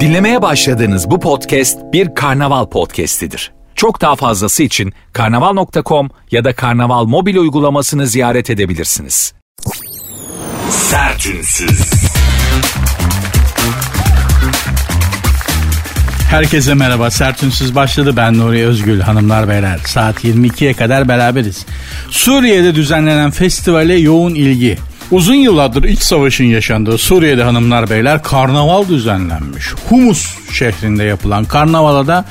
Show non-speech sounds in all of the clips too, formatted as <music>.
Dinlemeye başladığınız bu podcast bir karnaval podcastidir. Çok daha fazlası için karnaval.com ya da karnaval mobil uygulamasını ziyaret edebilirsiniz. Sertünsüz. Herkese merhaba. Sertünsüz başladı. Ben Nuri Özgül. Hanımlar beyler. Saat 22'ye kadar beraberiz. Suriye'de düzenlenen festivale yoğun ilgi. Uzun yıllardır iç savaşın yaşandığı Suriye'de hanımlar beyler karnaval düzenlenmiş. Humus şehrinde yapılan karnavala da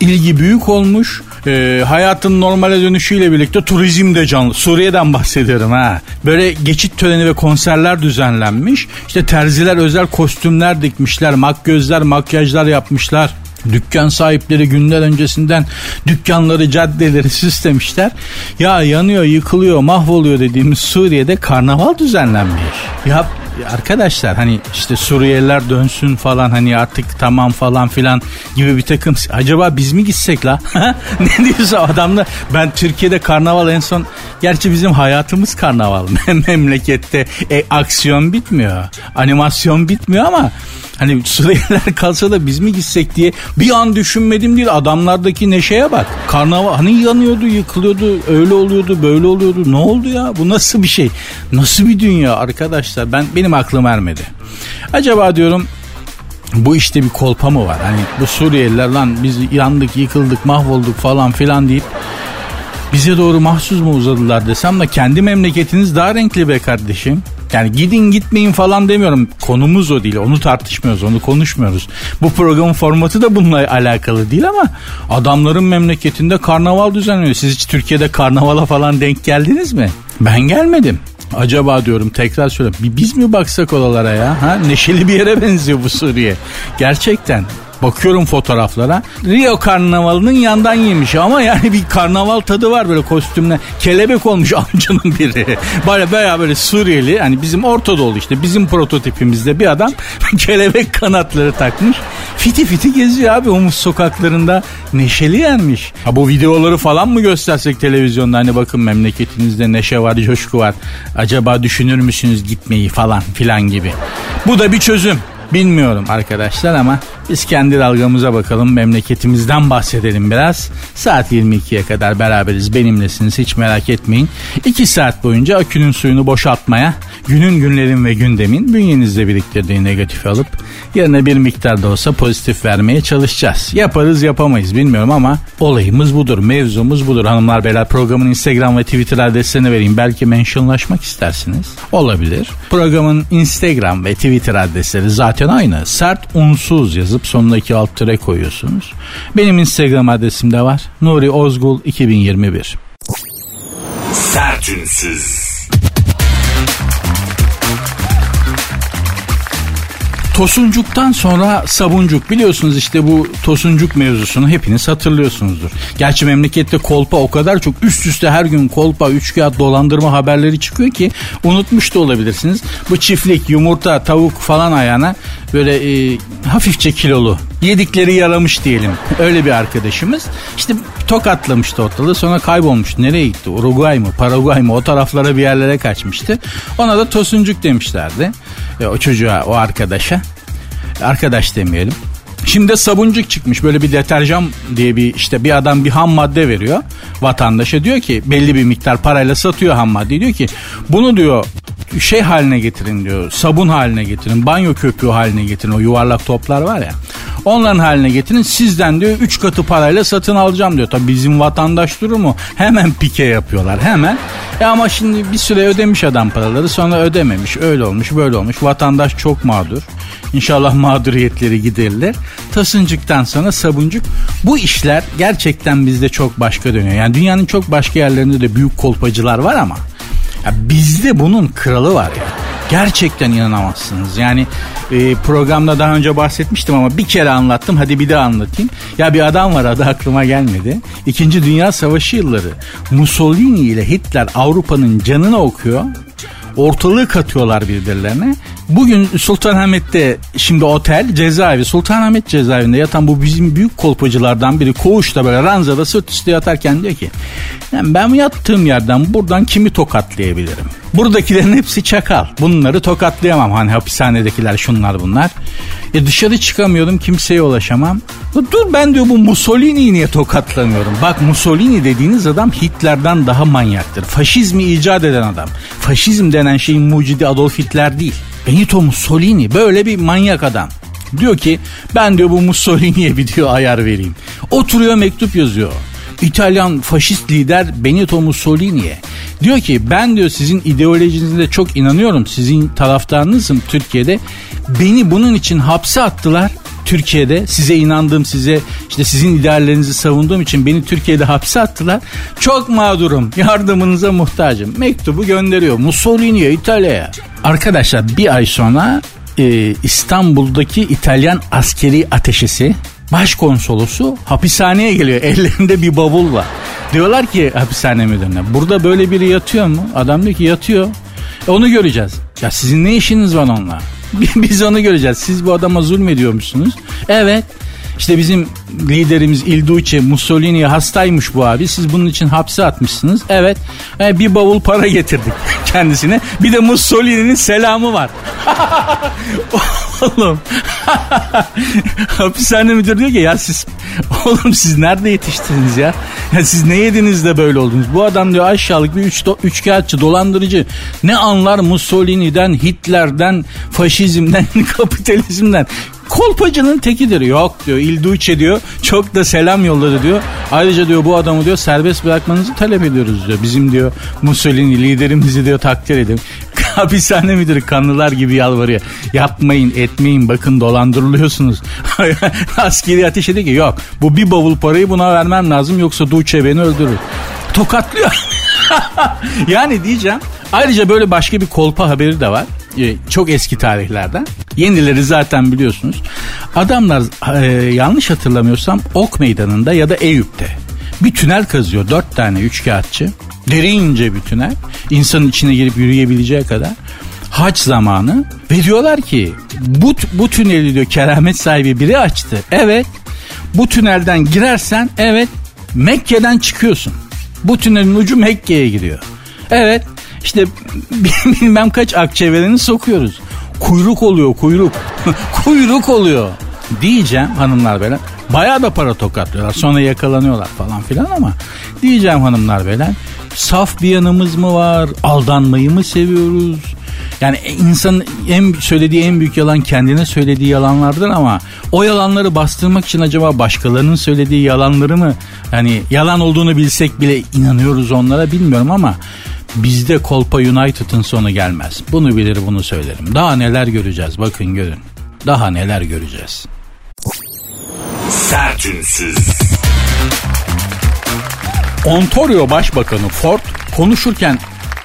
ilgi büyük olmuş. Ee, hayatın normale dönüşüyle birlikte turizm de canlı. Suriye'den <laughs> bahsediyorum ha. Böyle geçit töreni ve konserler düzenlenmiş. İşte terziler özel kostümler dikmişler. Makyözler, makyajlar yapmışlar. Dükkan sahipleri günler öncesinden dükkanları, caddeleri <laughs> süslemişler. Ya yanıyor, yıkılıyor, mahvoluyor dediğimiz Suriye'de karnaval düzenlenmiş. Ya arkadaşlar hani işte Suriyeliler dönsün falan hani artık tamam falan filan gibi bir takım. Acaba biz mi gitsek la? <laughs> ne diyorsun adamla? Ben Türkiye'de karnaval en son gerçi bizim hayatımız karnaval. <laughs> Memlekette e, aksiyon bitmiyor. Animasyon bitmiyor ama Hani Suriyeliler <laughs> kalsa da biz mi gitsek diye bir an düşünmedim değil. Adamlardaki neşeye bak. Karnaval hani yanıyordu, yıkılıyordu, öyle oluyordu, böyle oluyordu. Ne oldu ya? Bu nasıl bir şey? Nasıl bir dünya arkadaşlar? Ben benim aklım ermedi. Acaba diyorum bu işte bir kolpa mı var? Hani bu Suriyeliler lan biz yandık, yıkıldık, mahvolduk falan filan deyip bize doğru mahsus mu uzadılar desem de kendi memleketiniz daha renkli be kardeşim. Yani gidin gitmeyin falan demiyorum. Konumuz o değil. Onu tartışmıyoruz. Onu konuşmuyoruz. Bu programın formatı da bununla alakalı değil ama adamların memleketinde karnaval düzenliyor. Siz hiç Türkiye'de karnavala falan denk geldiniz mi? Ben gelmedim. Acaba diyorum tekrar söylüyorum. Biz mi baksak oralara ya? Ha? Neşeli bir yere benziyor bu Suriye. Gerçekten. Bakıyorum fotoğraflara. Rio karnavalının yandan yemiş ama yani bir karnaval tadı var böyle kostümle. Kelebek olmuş <laughs> amcanın biri. Böyle baya böyle Suriyeli hani bizim Orta Doğu işte bizim prototipimizde bir adam <laughs> kelebek kanatları takmış. Fiti fiti geziyor abi Humus sokaklarında. Neşeli yenmiş. Ha bu videoları falan mı göstersek televizyonda hani bakın memleketinizde neşe var, coşku var. Acaba düşünür müsünüz gitmeyi falan filan gibi. Bu da bir çözüm. Bilmiyorum arkadaşlar ama biz kendi dalgamıza bakalım memleketimizden bahsedelim biraz. Saat 22'ye kadar beraberiz benimlesiniz hiç merak etmeyin. 2 saat boyunca akünün suyunu boşaltmaya günün günlerin ve gündemin bünyenizde biriktirdiği negatifi alıp yerine bir miktar da olsa pozitif vermeye çalışacağız. Yaparız yapamayız bilmiyorum ama olayımız budur mevzumuz budur. Hanımlar beyler programın Instagram ve Twitter adreslerini vereyim. Belki mentionlaşmak istersiniz. Olabilir. Programın Instagram ve Twitter adresleri zaten aynı. Sert unsuz yazıp iki alt tere koyuyorsunuz. Benim Instagram adresim de var. Nuri Ozgul 2021. Sertünsüz. Tosuncuktan sonra sabuncuk biliyorsunuz işte bu tosuncuk mevzusunu hepiniz hatırlıyorsunuzdur. Gerçi memlekette kolpa o kadar çok üst üste her gün kolpa, üçkağıt dolandırma haberleri çıkıyor ki unutmuş da olabilirsiniz. Bu çiftlik, yumurta, tavuk falan ayağına böyle e, hafifçe kilolu yedikleri yaramış diyelim. Öyle bir arkadaşımız. İşte tokatlamıştı ortalığı sonra kaybolmuştu. Nereye gitti? Uruguay mı? Paraguay mı? O taraflara bir yerlere kaçmıştı. Ona da tosuncuk demişlerdi. E, o çocuğa, o arkadaşa. Arkadaş demeyelim. Şimdi sabuncuk çıkmış böyle bir deterjan diye bir işte bir adam bir ham madde veriyor vatandaşa diyor ki belli bir miktar parayla satıyor ham madde diyor ki bunu diyor şey haline getirin diyor sabun haline getirin banyo köpüğü haline getirin o yuvarlak toplar var ya onların haline getirin sizden diyor 3 katı parayla satın alacağım diyor. Tabi bizim vatandaş durumu hemen pike yapıyorlar hemen. E ama şimdi bir süre ödemiş adam paraları sonra ödememiş öyle olmuş böyle olmuş vatandaş çok mağdur. İnşallah mağduriyetleri giderilir. Tasıncıktan sonra sabuncuk. Bu işler gerçekten bizde çok başka dönüyor. Yani dünyanın çok başka yerlerinde de büyük kolpacılar var ama ya bizde bunun kralı var ya. Gerçekten inanamazsınız. Yani e, programda daha önce bahsetmiştim ama bir kere anlattım. Hadi bir daha anlatayım. Ya bir adam var adı aklıma gelmedi. İkinci Dünya Savaşı yılları Mussolini ile Hitler Avrupa'nın canını okuyor. Ortalığı katıyorlar birbirlerine Bugün Sultanahmet'te şimdi otel cezaevi Sultanahmet cezaevinde yatan bu bizim büyük kolpacılardan biri koğuşta böyle ranzada sırt üstü yatarken diyor ki yani ben yattığım yerden buradan kimi tokatlayabilirim? Buradakilerin hepsi çakal. Bunları tokatlayamam. Hani hapishanedekiler şunlar bunlar. E dışarı çıkamıyorum kimseye ulaşamam. Dur ben diyor bu Mussolini'yi niye tokatlamıyorum? Bak Mussolini dediğiniz adam Hitler'den daha manyaktır. Faşizmi icat eden adam. Faşizm denen şeyin mucidi Adolf Hitler değil. Benito Mussolini böyle bir manyak adam. Diyor ki ben diyor bu Mussolini'ye bir diyor ayar vereyim. Oturuyor mektup yazıyor. İtalyan faşist lider Benito Mussolini'ye. Diyor ki ben diyor sizin ideolojinize çok inanıyorum. Sizin taraftarınızım Türkiye'de. Beni bunun için hapse attılar. Türkiye'de size inandığım size işte sizin ideallerinizi savunduğum için beni Türkiye'de hapse attılar. Çok mağdurum yardımınıza muhtacım. Mektubu gönderiyor Mussolini'ye İtalya'ya. Arkadaşlar bir ay sonra e, İstanbul'daki İtalyan askeri ateşesi başkonsolosu hapishaneye geliyor. <laughs> Ellerinde bir bavul var. Diyorlar ki hapishane müdürüne burada böyle biri yatıyor mu? Adam diyor ki yatıyor. E onu göreceğiz. Ya sizin ne işiniz var onunla? <laughs> Biz onu göreceğiz. Siz bu adama zulmediyormuşsunuz. Evet. İşte bizim liderimiz Il Duce Mussolini hastaymış bu abi. Siz bunun için hapse atmışsınız. Evet. E, bir bavul para getirdik <laughs> kendisine. Bir de Mussolini'nin selamı var. <laughs> oğlum. <laughs> Hapishane müdürü diyor ki ya siz oğlum siz nerede yetiştiniz ya? ya siz ne yediniz de böyle oldunuz? Bu adam diyor aşağılık bir üç, do, üçkağıtçı dolandırıcı. Ne anlar Mussolini'den, Hitler'den, faşizmden, kapitalizmden. Kolpacının tekidir. Yok diyor Il Duce diyor. Çok da selam yolladı diyor. Ayrıca diyor bu adamı diyor serbest bırakmanızı talep ediyoruz diyor. Bizim diyor Mussolini liderimizi diyor takdir edin. <laughs> Hapishane müdürü kanlılar gibi yalvarıyor. Yapmayın etmeyin bakın dolandırılıyorsunuz. <laughs> Askeri ateş ediyor ki yok bu bir bavul parayı buna vermem lazım yoksa Duce beni öldürür. Tokatlıyor. <laughs> yani diyeceğim ayrıca böyle başka bir kolpa haberi de var. Ee, çok eski tarihlerden. Yenileri zaten biliyorsunuz. Adamlar e, yanlış hatırlamıyorsam Ok Meydanı'nda ya da Eyüp'te bir tünel kazıyor. Dört tane üçkağıtçı. Derince bir tünel. İnsanın içine girip yürüyebileceği kadar. Haç zamanı ve diyorlar ki bu, bu tüneli diyor keramet sahibi biri açtı. Evet bu tünelden girersen evet Mekke'den çıkıyorsun. Bu tünelin ucu Mekke'ye gidiyor. Evet işte <laughs> bilmem kaç akçeveleni sokuyoruz. Kuyruk oluyor kuyruk. <laughs> kuyruk oluyor. Diyeceğim hanımlar beyler. Bayağı da para tokatlıyorlar. Sonra yakalanıyorlar falan filan ama diyeceğim hanımlar beyler. Saf bir yanımız mı var? Aldanmayı mı seviyoruz? Yani insanın en söylediği en büyük yalan kendine söylediği yalanlardır ama o yalanları bastırmak için acaba başkalarının söylediği yalanları mı yani yalan olduğunu bilsek bile inanıyoruz onlara bilmiyorum ama bizde Kolpa United'ın sonu gelmez. Bunu bilir bunu söylerim. Daha neler göreceğiz bakın görün. Daha neler göreceğiz. Sertünsüz. Ontario Başbakanı Ford konuşurken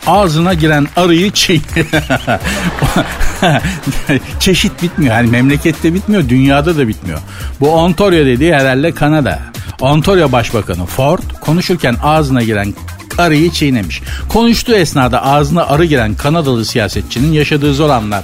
ağzına giren arıyı çiğ. <laughs> Çeşit bitmiyor. Yani memlekette bitmiyor, dünyada da bitmiyor. Bu Ontario dediği herhalde Kanada. Ontario Başbakanı Ford konuşurken ağzına giren arıyı çiğnemiş. Konuştuğu esnada ağzına arı giren Kanadalı siyasetçinin yaşadığı zor anlar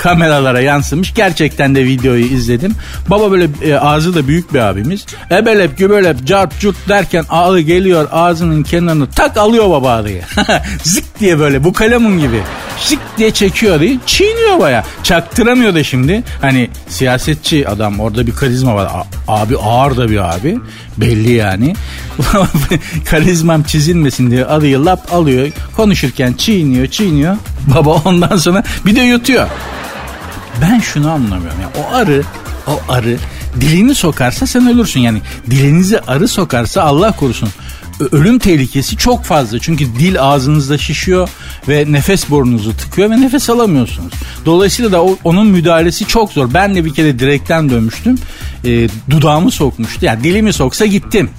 kameralara yansımış. Gerçekten de videoyu izledim. Baba böyle e, ağzı da büyük bir abimiz. Ebelep gübelep cart curt derken ağlı geliyor ağzının kenarını tak alıyor baba arıyı. <laughs> Zık diye böyle bu kalemun gibi. Zık diye çekiyor arıyı. Çiğniyor baya. Çaktıramıyor da şimdi. Hani siyasetçi adam orada bir karizma var. A- abi ağır da bir abi. Belli yani. <laughs> Karizmam çizilmesin diye arıyı lap alıyor. Konuşurken çiğniyor çiğniyor. Baba ondan sonra bir de yutuyor. Ben şunu anlamıyorum. Yani o arı, o arı dilini sokarsa sen ölürsün. Yani dilinizi arı sokarsa Allah korusun ölüm tehlikesi çok fazla. Çünkü dil ağzınızda şişiyor ve nefes burnunuzu tıkıyor ve nefes alamıyorsunuz. Dolayısıyla da o, onun müdahalesi çok zor. Ben de bir kere direkten dönmüştüm. E, dudağımı sokmuştu. Yani dilimi soksa gittim.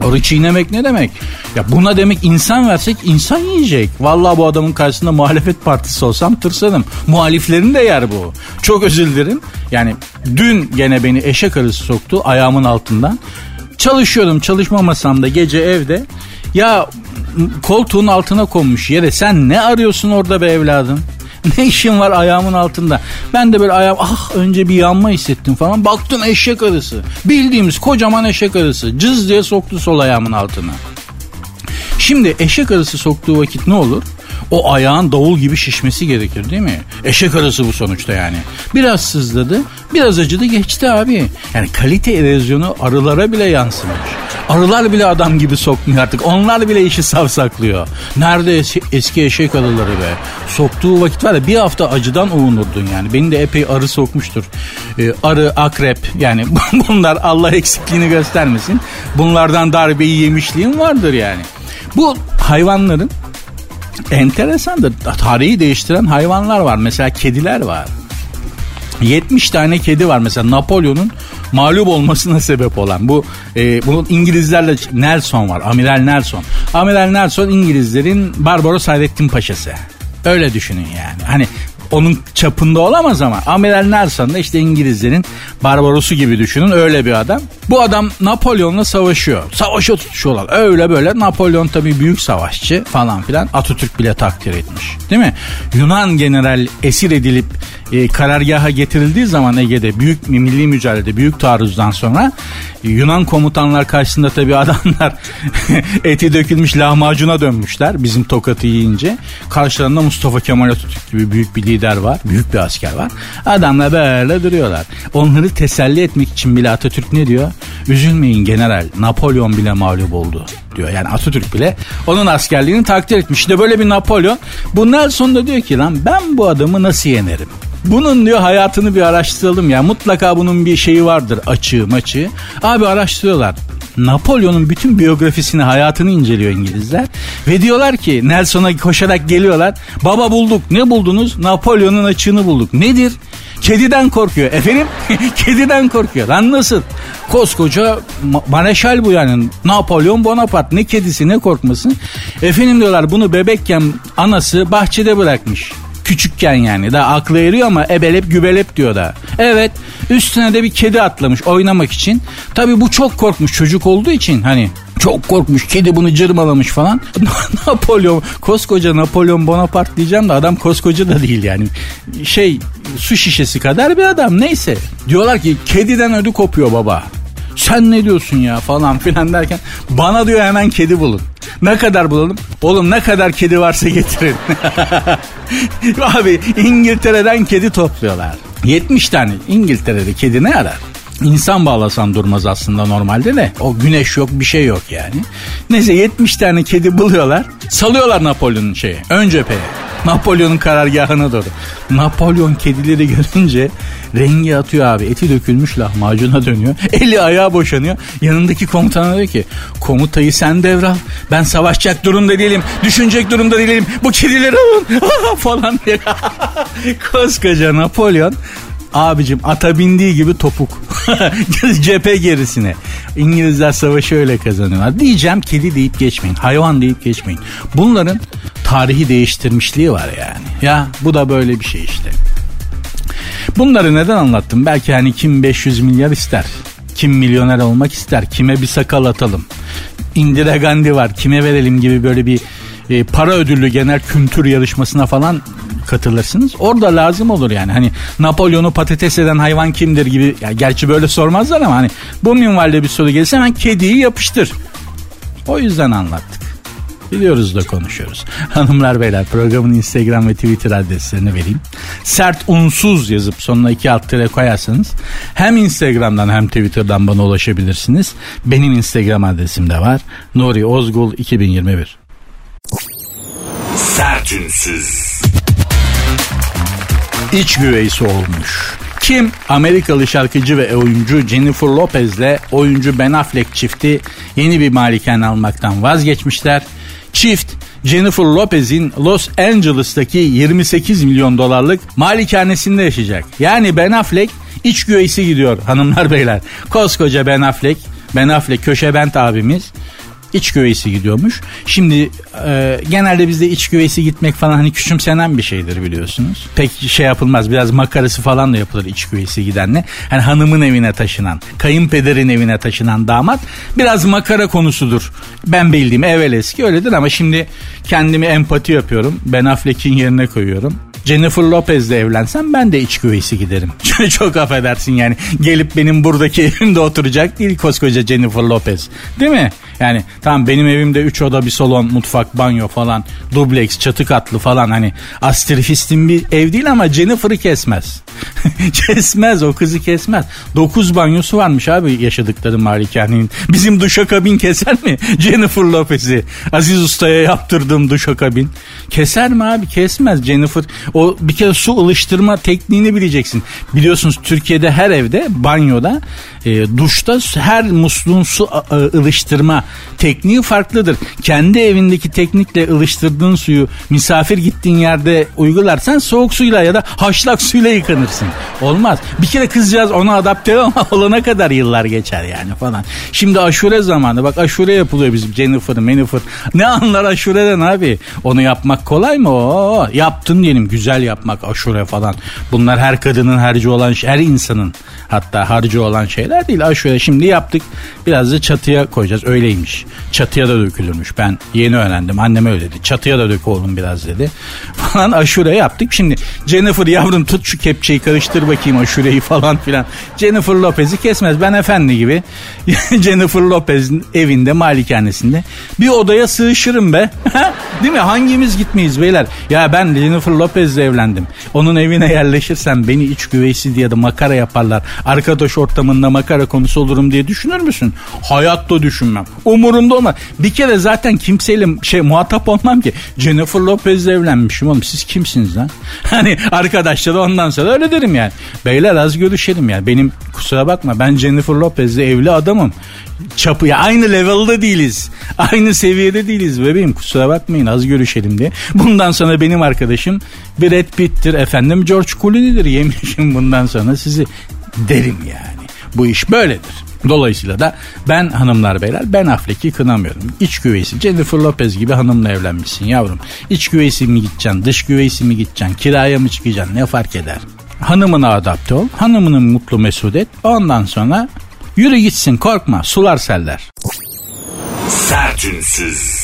Arı çiğnemek ne demek? Ya buna demek insan versek insan yiyecek. Vallahi bu adamın karşısında muhalefet partisi olsam tırsarım. Muhaliflerin de yer bu. Çok özür dilerim. Yani dün gene beni eşek arısı soktu ayağımın altından. Çalışıyordum çalışmamasam da gece evde. Ya koltuğun altına konmuş yere sen ne arıyorsun orada be evladım? <laughs> Ne işin var ayağımın altında? Ben de böyle ayağım ah önce bir yanma hissettim falan. Baktım eşek arısı. Bildiğimiz kocaman eşek arısı. Cız diye soktu sol ayağımın altına. Şimdi eşek arısı soktuğu vakit ne olur? O ayağın davul gibi şişmesi gerekir değil mi? Eşek arısı bu sonuçta yani. Biraz sızladı, biraz acıdı geçti abi. Yani kalite erozyonu arılara bile yansımış. Arılar bile adam gibi sokmuyor artık. Onlar bile işi savsaklıyor. Nerede eski, eski eşek arıları be? Soktuğu vakit var ya bir hafta acıdan uğunurdun yani. Beni de epey arı sokmuştur. Ee, arı, akrep yani <laughs> bunlar Allah eksikliğini göstermesin. Bunlardan darbeyi yemişliğim vardır yani. Bu hayvanların enteresandır. Tarihi değiştiren hayvanlar var. Mesela kediler var. 70 tane kedi var mesela Napolyon'un mağlup olmasına <laughs> sebep olan bu e, bunun İngilizlerle Nelson var Amiral Nelson Amiral Nelson İngilizlerin Barbaros Hayrettin Paşası öyle düşünün yani hani onun çapında olamaz ama Amiral Nelson da işte İngilizlerin Barbaros'u gibi düşünün öyle bir adam. Bu adam Napolyon'la savaşıyor. Savaşa tutuşuyorlar. Öyle böyle Napolyon tabii büyük savaşçı falan filan. Atatürk bile takdir etmiş. Değil mi? Yunan general esir edilip e, karargaha getirildiği zaman Ege'de büyük milli mücadelede büyük taarruzdan sonra Yunan komutanlar karşısında tabii adamlar <laughs> eti dökülmüş lahmacuna dönmüşler bizim tokatı yiyince. Karşılarında Mustafa Kemal Atatürk gibi büyük bir lider var. Büyük bir asker var. Adamlar böyle duruyorlar. Onları teselli etmek için bile Atatürk ne diyor? Üzülmeyin general Napolyon bile mağlup oldu diyor. Yani Atatürk bile onun askerliğini takdir etmiş. İşte böyle bir Napolyon. Bu Nelson da diyor ki lan ben bu adamı nasıl yenerim? Bunun diyor hayatını bir araştıralım ya. Mutlaka bunun bir şeyi vardır açığı maçı. Abi araştırıyorlar. Napolyon'un bütün biyografisini, hayatını inceliyor İngilizler. Ve diyorlar ki Nelson'a koşarak geliyorlar. Baba bulduk. Ne buldunuz? Napolyon'un açığını bulduk. Nedir? Kediden korkuyor. Efendim? <laughs> Kediden korkuyor. Lan nasıl? Koskoca mareşal bu yani. Napolyon Bonaparte. Ne kedisi ne korkmasın. Efendim diyorlar bunu bebekken anası bahçede bırakmış. Küçükken yani. Daha aklı eriyor ama ebelep gübelep diyor da. Evet üstüne de bir kedi atlamış oynamak için. Tabi bu çok korkmuş çocuk olduğu için hani çok korkmuş. Kedi bunu cırmalamış falan. <laughs> Napolyon, koskoca Napolyon Bonaparte diyeceğim de adam koskoca da değil yani. Şey su şişesi kadar bir adam neyse. Diyorlar ki kediden ödü kopuyor baba. Sen ne diyorsun ya falan filan derken bana diyor hemen kedi bulun. Ne kadar bulalım? Oğlum ne kadar kedi varsa getirin. <laughs> Abi İngiltere'den kedi topluyorlar. 70 tane İngiltere'de kedi ne arar? İnsan bağlasan durmaz aslında normalde de. O güneş yok bir şey yok yani. Neyse 70 tane kedi buluyorlar. Salıyorlar Napolyon'un şeyi. Ön cepheye. <laughs> Napolyon'un karargahına doğru. Napolyon kedileri görünce rengi atıyor abi. Eti dökülmüş lahmacuna dönüyor. Eli ayağı boşanıyor. Yanındaki komutana diyor ki komutayı sen devral. Ben savaşacak durumda değilim. Düşünecek durumda değilim. Bu kedileri alın <laughs> falan diye. <laughs> Koskoca Napolyon Abicim ata bindiği gibi topuk. <laughs> Cephe gerisine. İngilizler savaşı öyle kazanıyorlar. Diyeceğim kedi deyip geçmeyin. Hayvan deyip geçmeyin. Bunların tarihi değiştirmişliği var yani. Ya bu da böyle bir şey işte. Bunları neden anlattım? Belki hani kim 500 milyar ister. Kim milyoner olmak ister. Kime bir sakal atalım. Indira Gandhi var. Kime verelim gibi böyle bir e, para ödüllü genel kültür yarışmasına falan katılırsınız. Orada lazım olur yani. Hani Napolyon'u patates eden hayvan kimdir gibi. Ya gerçi böyle sormazlar ama hani bu minvalde bir soru gelirse hemen kediyi yapıştır. O yüzden anlattık. Biliyoruz da konuşuyoruz. <laughs> Hanımlar beyler programın Instagram ve Twitter adreslerini vereyim. Sert unsuz yazıp sonuna iki alt tere koyarsanız hem Instagram'dan hem Twitter'dan bana ulaşabilirsiniz. Benim Instagram adresim de var. Nuri Ozgul 2021. Sertünsüz. İç güveysi olmuş. Kim? Amerikalı şarkıcı ve oyuncu Jennifer Lopez'le oyuncu Ben Affleck çifti yeni bir malikane almaktan vazgeçmişler. Çift Jennifer Lopez'in Los Angeles'taki 28 milyon dolarlık malikanesinde yaşayacak. Yani Ben Affleck iç güveysi gidiyor hanımlar beyler. Koskoca Ben Affleck, Ben Affleck köşe bent abimiz iç güveysi gidiyormuş. Şimdi e, genelde bizde iç güveysi gitmek falan hani küçümsenen bir şeydir biliyorsunuz. Pek şey yapılmaz biraz makarası falan da yapılır iç güveysi gidenle. Hani hanımın evine taşınan, kayınpederin evine taşınan damat biraz makara konusudur. Ben bildiğim evvel eski öyledir ama şimdi kendimi empati yapıyorum. Ben Affleck'in yerine koyuyorum. Jennifer Lopez'le evlensem ben de iç güveysi giderim. <laughs> Çok affedersin yani. Gelip benim buradaki <laughs> evimde oturacak değil koskoca Jennifer Lopez. Değil mi? Yani tamam benim evimde 3 oda bir salon, mutfak, banyo falan, dubleks, çatı katlı falan hani astrifistin bir ev değil ama Jennifer'ı kesmez. <laughs> kesmez o kızı kesmez. 9 banyosu varmış abi yaşadıkları malikanenin. Bizim duşakabin keser mi? Jennifer Lopez'i. Aziz Usta'ya yaptırdığım duşakabin. Keser mi abi? Kesmez Jennifer. Bir kere su ılıştırma tekniğini bileceksin. Biliyorsunuz Türkiye'de her evde banyoda e, duşta her musluğun su e, ılıştırma tekniği farklıdır. Kendi evindeki teknikle ılıştırdığın suyu misafir gittiğin yerde uygularsan soğuk suyla ya da haşlak suyla yıkanırsın. Olmaz. Bir kere kızcağız ona adapte <laughs> olana kadar yıllar geçer yani falan. Şimdi aşure zamanı bak aşure yapılıyor bizim Jennifer, Jennifer. Ne anlar aşureden abi? Onu yapmak kolay mı? Oo, yaptın diyelim güzel yapmak aşure falan. Bunlar her kadının harcı olan her insanın hatta harcı olan şeyler değil. Aşure şimdi yaptık. Biraz da çatıya koyacağız. Öyleymiş. Çatıya da dökülürmüş. Ben yeni öğrendim. Annem öyle dedi. Çatıya da dök oğlum biraz dedi. <laughs> Falan aşure yaptık. Şimdi Jennifer yavrum tut şu kepçeyi karıştır bakayım aşureyi falan filan. Jennifer Lopez'i kesmez. Ben efendi gibi <laughs> Jennifer Lopez'in evinde malikanesinde bir odaya sığışırım be. <laughs> Değil mi? Hangimiz gitmeyiz beyler? Ya ben Jennifer Lopez'le evlendim. Onun evine yerleşirsem beni iç güveysi diye de makara yaparlar. Arkadaş ortamında makara konusu olurum diye düşünür müsün? Hayatta düşünmem. Umurumda olmaz. Bir kere zaten kimseyle şey muhatap olmam ki. Jennifer Lopez'le evlenmişim oğlum. Siz kimsiniz lan? <laughs> Hani arkadaşlar ondan sonra öyle derim yani. Beyler az görüşelim yani. Benim kusura bakma ben Jennifer Lopez'le evli adamım çapı ya aynı level'da değiliz. Aynı seviyede değiliz bebeğim kusura bakmayın az görüşelim diye. Bundan sonra benim arkadaşım Brad Pitt'tir efendim George Clooney'dir yemişim bundan sonra sizi derim yani. Bu iş böyledir. Dolayısıyla da ben hanımlar beyler ben Affleck'i kınamıyorum. İç güveysi Jennifer Lopez gibi hanımla evlenmişsin yavrum. İç güveysi mi gideceksin dış güveysi mi gideceksin kiraya mı çıkacaksın ne fark eder. Hanımına adapte ol hanımını mutlu mesut et ondan sonra Yürü gitsin korkma sular seller. Sertünsüz.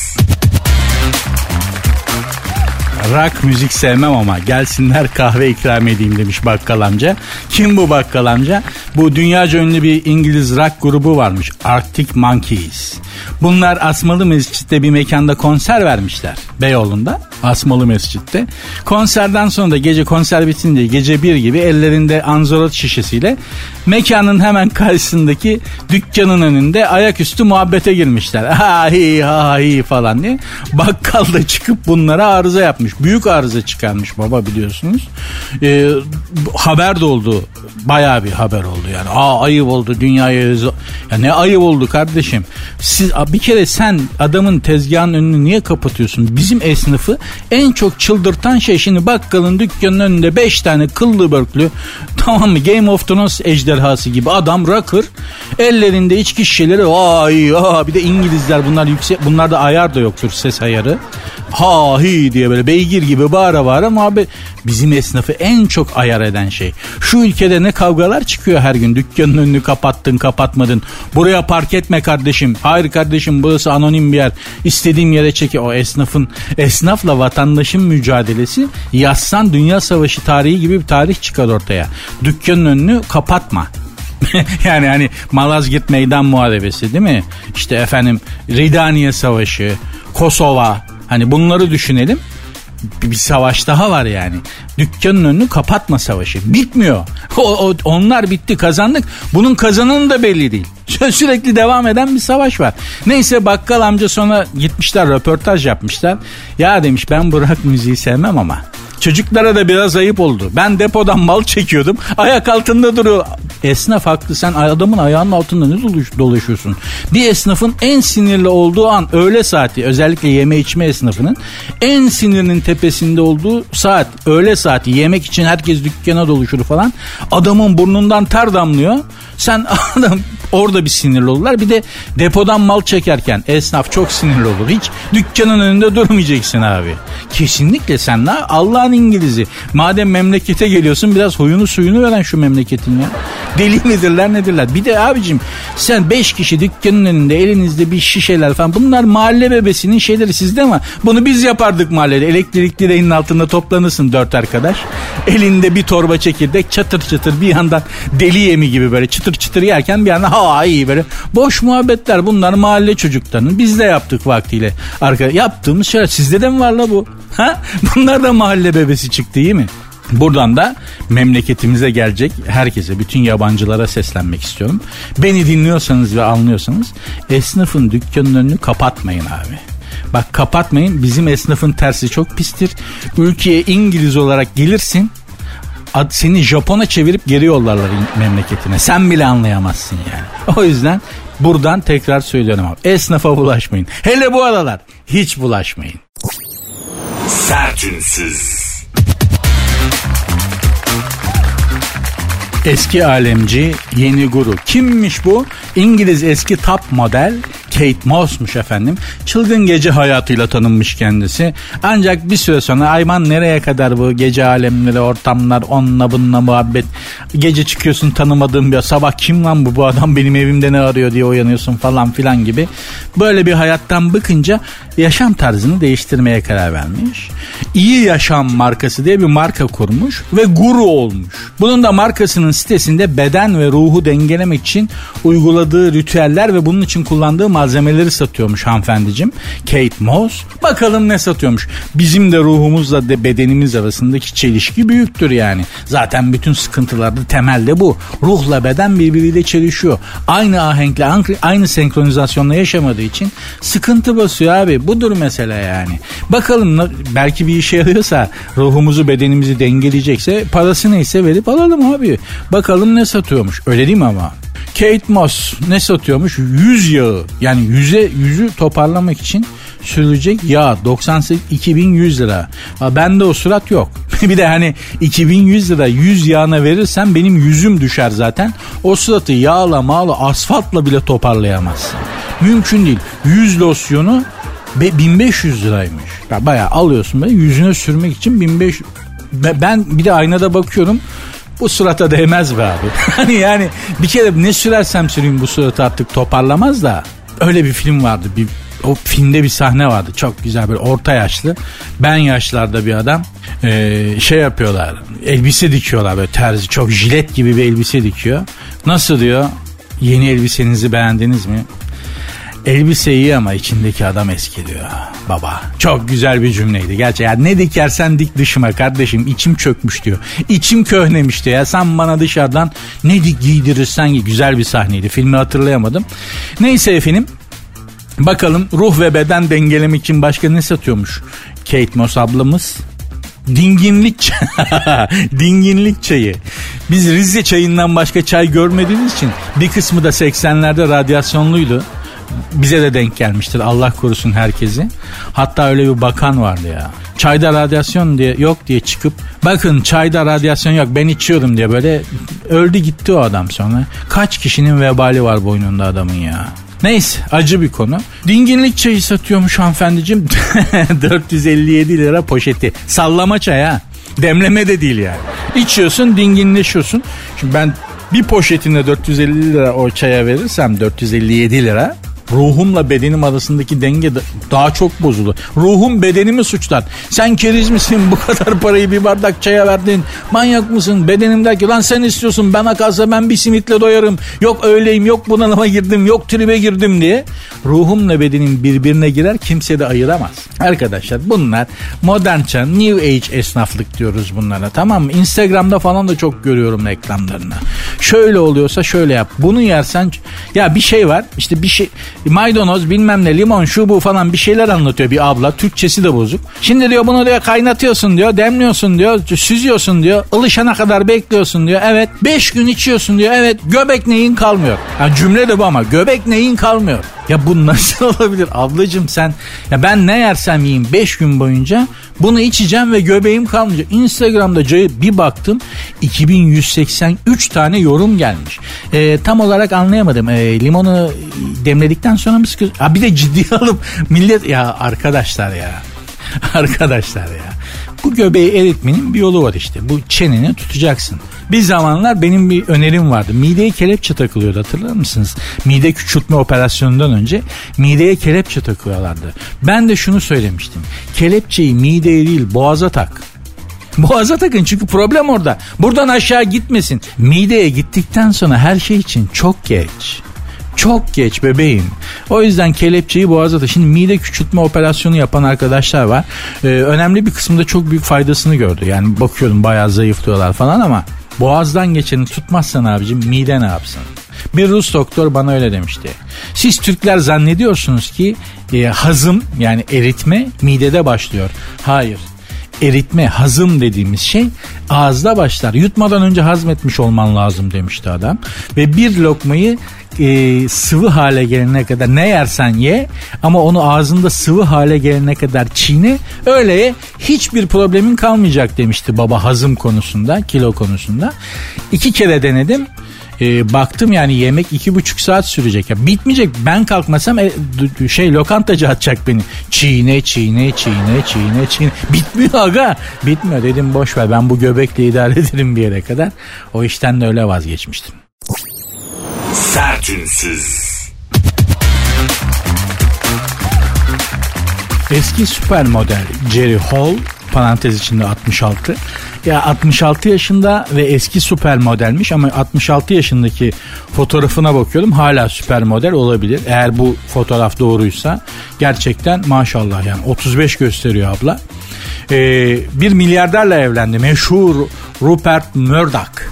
Rock müzik sevmem ama gelsinler kahve ikram edeyim demiş bakkal amca. Kim bu bakkal amca? Bu dünyaca ünlü bir İngiliz rock grubu varmış. Arctic Monkeys. Bunlar Asmalı Mescid'de bir mekanda konser vermişler. Beyoğlu'nda. Asmalı Mescid'de. Konserden sonra da gece konser bitince gece bir gibi ellerinde anzorot şişesiyle mekanın hemen karşısındaki dükkanın önünde ayaküstü muhabbete girmişler. <laughs> Ha hi ha hi falan diye. Bakkal da çıkıp bunlara arıza yapmış. Büyük arıza çıkarmış baba biliyorsunuz. Ee, haber de oldu. Baya bir haber oldu yani. Aa ayıp oldu dünyaya. Ya ne ayıp oldu kardeşim. Siz bir kere sen adamın tezgahın önünü niye kapatıyorsun? Bizim esnafı en çok çıldırtan şey şimdi bakkalın dükkanın önünde 5 tane kıllı börklü <laughs> tamam mı Game of Thrones ejderhası gibi adam rocker ellerinde içki şişeleri ay bir de İngilizler bunlar yüksek bunlarda ayar da yoktur ses ayarı ha hi diye böyle beygir gibi bağıra bağıra muhabbet bizim esnafı en çok ayar eden şey şu ülkede ne kavgalar çıkıyor her gün dükkanın önünü kapattın kapatmadın buraya park etme kardeşim hayır kardeşim burası anonim bir yer istediğim yere çeki o esnafın esnafla vatandaşın mücadelesi yazsan Dünya Savaşı tarihi gibi bir tarih çıkar ortaya. Dükkanın önünü kapatma. <laughs> yani hani Malazgirt Meydan Muharebesi değil mi? İşte efendim Ridaniye Savaşı, Kosova hani bunları düşünelim bir savaş daha var yani. Dükkanın önünü kapatma savaşı. Bitmiyor. <laughs> O, o, onlar bitti kazandık. Bunun kazananı da belli değil. <laughs> Sürekli devam eden bir savaş var. Neyse bakkal amca sonra gitmişler röportaj yapmışlar. Ya demiş ben bu rock müziği sevmem ama Çocuklara da biraz ayıp oldu. Ben depodan mal çekiyordum. Ayak altında duruyor. Esnaf haklı sen adamın ayağının altında ne dolaşıyorsun? Bir esnafın en sinirli olduğu an öğle saati özellikle yeme içme esnafının en sinirinin tepesinde olduğu saat öğle saati yemek için herkes dükkana doluşur falan. Adamın burnundan ter damlıyor. Sen <laughs> adam orada bir sinirli olurlar. Bir de depodan mal çekerken esnaf çok sinirli olur. Hiç dükkanın önünde durmayacaksın abi. Kesinlikle sen ne Allah'ın İngilizi. Madem memlekete geliyorsun biraz huyunu suyunu veren şu memleketin ya. Deli midirler nedirler? Bir de abicim sen 5 kişi dükkanın önünde elinizde bir şişeler falan bunlar mahalle bebesinin şeyleri sizde ama bunu biz yapardık mahallede. Elektrikli direğinin altında toplanırsın dört arkadaş. Elinde bir torba çekirdek çatır çatır bir yandan deli yemi gibi böyle çıtır çıtır yerken bir yandan ha iyi böyle. Boş muhabbetler bunlar mahalle çocuklarının. Biz de yaptık vaktiyle. Arka, yaptığımız şeyler sizde de mi var la bu? Ha? <laughs> Bunlar da mahalle bebesi çıktı iyi mi? Buradan da memleketimize gelecek herkese, bütün yabancılara seslenmek istiyorum. Beni dinliyorsanız ve anlıyorsanız esnafın dükkanın önünü kapatmayın abi. Bak kapatmayın bizim esnafın tersi çok pistir. Ülkeye İngiliz olarak gelirsin seni Japon'a çevirip geri yollarlar memleketine. Sen bile anlayamazsın yani. <laughs> O yüzden buradan tekrar söylüyorum abi. Esnafa bulaşmayın. Hele bu aralar hiç bulaşmayın. Sertünsüz. Eski alemci, yeni guru. Kimmiş bu? İngiliz eski top model Kate Moss'muş efendim. Çılgın gece hayatıyla tanınmış kendisi. Ancak bir süre sonra ayman nereye kadar bu gece alemleri, ortamlar, onunla bununla muhabbet. Gece çıkıyorsun tanımadığın bir sabah kim lan bu bu adam benim evimde ne arıyor diye uyanıyorsun falan filan gibi. Böyle bir hayattan bıkınca yaşam tarzını değiştirmeye karar vermiş. İyi Yaşam markası diye bir marka kurmuş ve guru olmuş. Bunun da markasının sitesinde beden ve ruhu dengelemek için uyguladığı ritüeller ve bunun için kullandığı malzemeleri satıyormuş hanımefendicim. Kate Moss. Bakalım ne satıyormuş. Bizim de ruhumuzla de bedenimiz arasındaki çelişki büyüktür yani. Zaten bütün sıkıntılarda temelde bu. Ruhla beden birbiriyle çelişiyor. Aynı ahenkle aynı senkronizasyonla yaşamadığı için sıkıntı basıyor abi. Budur mesele yani. Bakalım belki bir işe yarıyorsa ruhumuzu bedenimizi dengeleyecekse parası neyse verip alalım abi. Bakalım ne satıyormuş. Öyle değil mi ama? Kate Moss ne satıyormuş? Yüz yağı. Yani yüze yüzü toparlamak için sürülecek yağ 98 2100 lira. Bende o surat yok. <laughs> bir de hani 2100 lira yüz yağına verirsen benim yüzüm düşer zaten. O suratı yağla mağla asfaltla bile toparlayamazsın. Mümkün değil. Yüz losyonu 1500 liraymış. Ya bayağı alıyorsun böyle yüzüne sürmek için 1500 ben bir de aynada bakıyorum bu surata değmez be abi. <laughs> hani yani bir kere ne sürersem süreyim bu suratı artık toparlamaz da. Öyle bir film vardı. Bir, o filmde bir sahne vardı. Çok güzel böyle orta yaşlı. Ben yaşlarda bir adam. Ee, şey yapıyorlar. Elbise dikiyorlar böyle terzi. Çok jilet gibi bir elbise dikiyor. Nasıl diyor? Yeni elbisenizi beğendiniz mi? Elbise iyi ama içindeki adam eski diyor baba. Çok güzel bir cümleydi gerçi. Ya ne dikersen dik dışıma kardeşim içim çökmüş diyor. İçim köhnemiş diyor. Ya sen bana dışarıdan ne dik giydirirsen güzel bir sahneydi. Filmi hatırlayamadım. Neyse efendim Bakalım ruh ve beden dengelemek için başka ne satıyormuş Kate Moss ablamız? Dinginlik <laughs> dinginlik çayı. Biz Rize çayından başka çay görmediğimiz için bir kısmı da 80'lerde radyasyonluydu bize de denk gelmiştir. Allah korusun herkesi. Hatta öyle bir bakan vardı ya. Çayda radyasyon diye yok diye çıkıp bakın çayda radyasyon yok ben içiyorum diye böyle öldü gitti o adam sonra. Kaç kişinin vebali var boynunda adamın ya. Neyse acı bir konu. Dinginlik çayı satıyormuş hanımefendiciğim. <laughs> 457 lira poşeti. Sallama çay ha. Demleme de değil yani. İçiyorsun dinginleşiyorsun. Şimdi ben bir poşetinde 450 lira o çaya verirsem 457 lira ruhumla bedenim arasındaki denge daha çok bozulur. Ruhum bedenimi suçlar. Sen keriz misin <laughs> bu kadar parayı bir bardak çaya verdin? Manyak mısın? Bedenim der ki lan sen istiyorsun bana kalsa ben bir simitle doyarım. Yok öyleyim yok bunalıma girdim yok tribe girdim diye. Ruhumla bedenim birbirine girer kimse de ayıramaz. Arkadaşlar bunlar modern çağ new age esnaflık diyoruz bunlara tamam mı? Instagram'da falan da çok görüyorum reklamlarını. Şöyle oluyorsa şöyle yap. Bunu yersen ya bir şey var işte bir şey maydanoz bilmem ne limon şu bu falan bir şeyler anlatıyor bir abla. Türkçesi de bozuk. Şimdi diyor bunu diyor kaynatıyorsun diyor demliyorsun diyor süzüyorsun diyor ılışana kadar bekliyorsun diyor. Evet 5 gün içiyorsun diyor. Evet göbek neyin kalmıyor. Yani cümle de bu ama göbek neyin kalmıyor. Ya bu nasıl <laughs> olabilir ablacım sen ya ben ne yersem yiyeyim 5 gün boyunca bunu içeceğim ve göbeğim kalmayacak. Instagram'da bir baktım 2183 tane yorum gelmiş. E, tam olarak anlayamadım. E, limonu demledikten mı sıkıyorsun? Ha, bir de ciddi <laughs> alıp millet ya arkadaşlar ya <laughs> arkadaşlar ya Bu göbeği eritmenin bir yolu var işte. Bu çeneni tutacaksın. Bir zamanlar benim bir önerim vardı. Mideye kelepçe takılıyordu hatırlar mısınız? Mide küçültme operasyonundan önce mideye kelepçe takıyorlardı. Ben de şunu söylemiştim. Kelepçeyi mideye değil boğaza tak. <laughs> Boğaza takın çünkü problem orada. Buradan aşağı gitmesin. Mideye gittikten sonra her şey için çok geç. Çok geç bebeğim. O yüzden kelepçeyi boğaza da. Şimdi mide küçültme operasyonu yapan arkadaşlar var. Ee, önemli bir kısmında çok büyük faydasını gördü. Yani bakıyorum bayağı zayıflıyorlar falan ama boğazdan geçeni tutmazsan abicim mide ne yapsın? Bir Rus doktor bana öyle demişti. Siz Türkler zannediyorsunuz ki e, hazım yani eritme midede başlıyor. Hayır eritme, hazım dediğimiz şey ağızda başlar. Yutmadan önce hazmetmiş olman lazım demişti adam. Ve bir lokmayı e, sıvı hale gelene kadar ne yersen ye ama onu ağzında sıvı hale gelene kadar çiğne öyle ye hiçbir problemin kalmayacak demişti baba hazım konusunda kilo konusunda. İki kere denedim e, baktım yani yemek iki buçuk saat sürecek. Ya bitmeyecek. Ben kalkmasam e, şey lokantacı atacak beni. Çiğne çiğne çiğne çiğne çiğne. Bitmiyor aga. Bitmiyor dedim boş ver ben bu göbekle idare <laughs> ederim bir yere kadar. O işten de öyle vazgeçmiştim. Sertünsüz. Eski süper model Jerry Hall parantez içinde 66. Ya 66 yaşında ve eski süper modelmiş ama 66 yaşındaki fotoğrafına bakıyorum hala süper model olabilir. Eğer bu fotoğraf doğruysa gerçekten maşallah yani 35 gösteriyor abla. Ee, bir milyarderle evlendi meşhur Rupert Murdoch.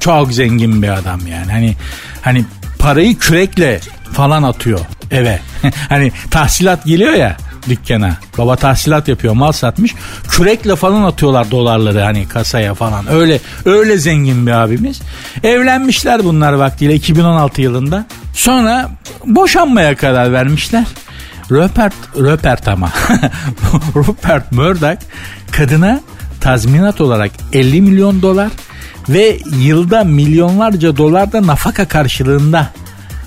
Çok zengin bir adam yani. Hani hani parayı kürekle falan atıyor eve. <laughs> hani tahsilat geliyor ya dükkana. Baba tahsilat yapıyor mal satmış. Kürekle falan atıyorlar dolarları hani kasaya falan. Öyle öyle zengin bir abimiz. Evlenmişler bunlar vaktiyle 2016 yılında. Sonra boşanmaya karar vermişler. Rupert, Rupert ama <laughs> Rupert Murdoch kadına tazminat olarak 50 milyon dolar ve yılda milyonlarca dolar da nafaka karşılığında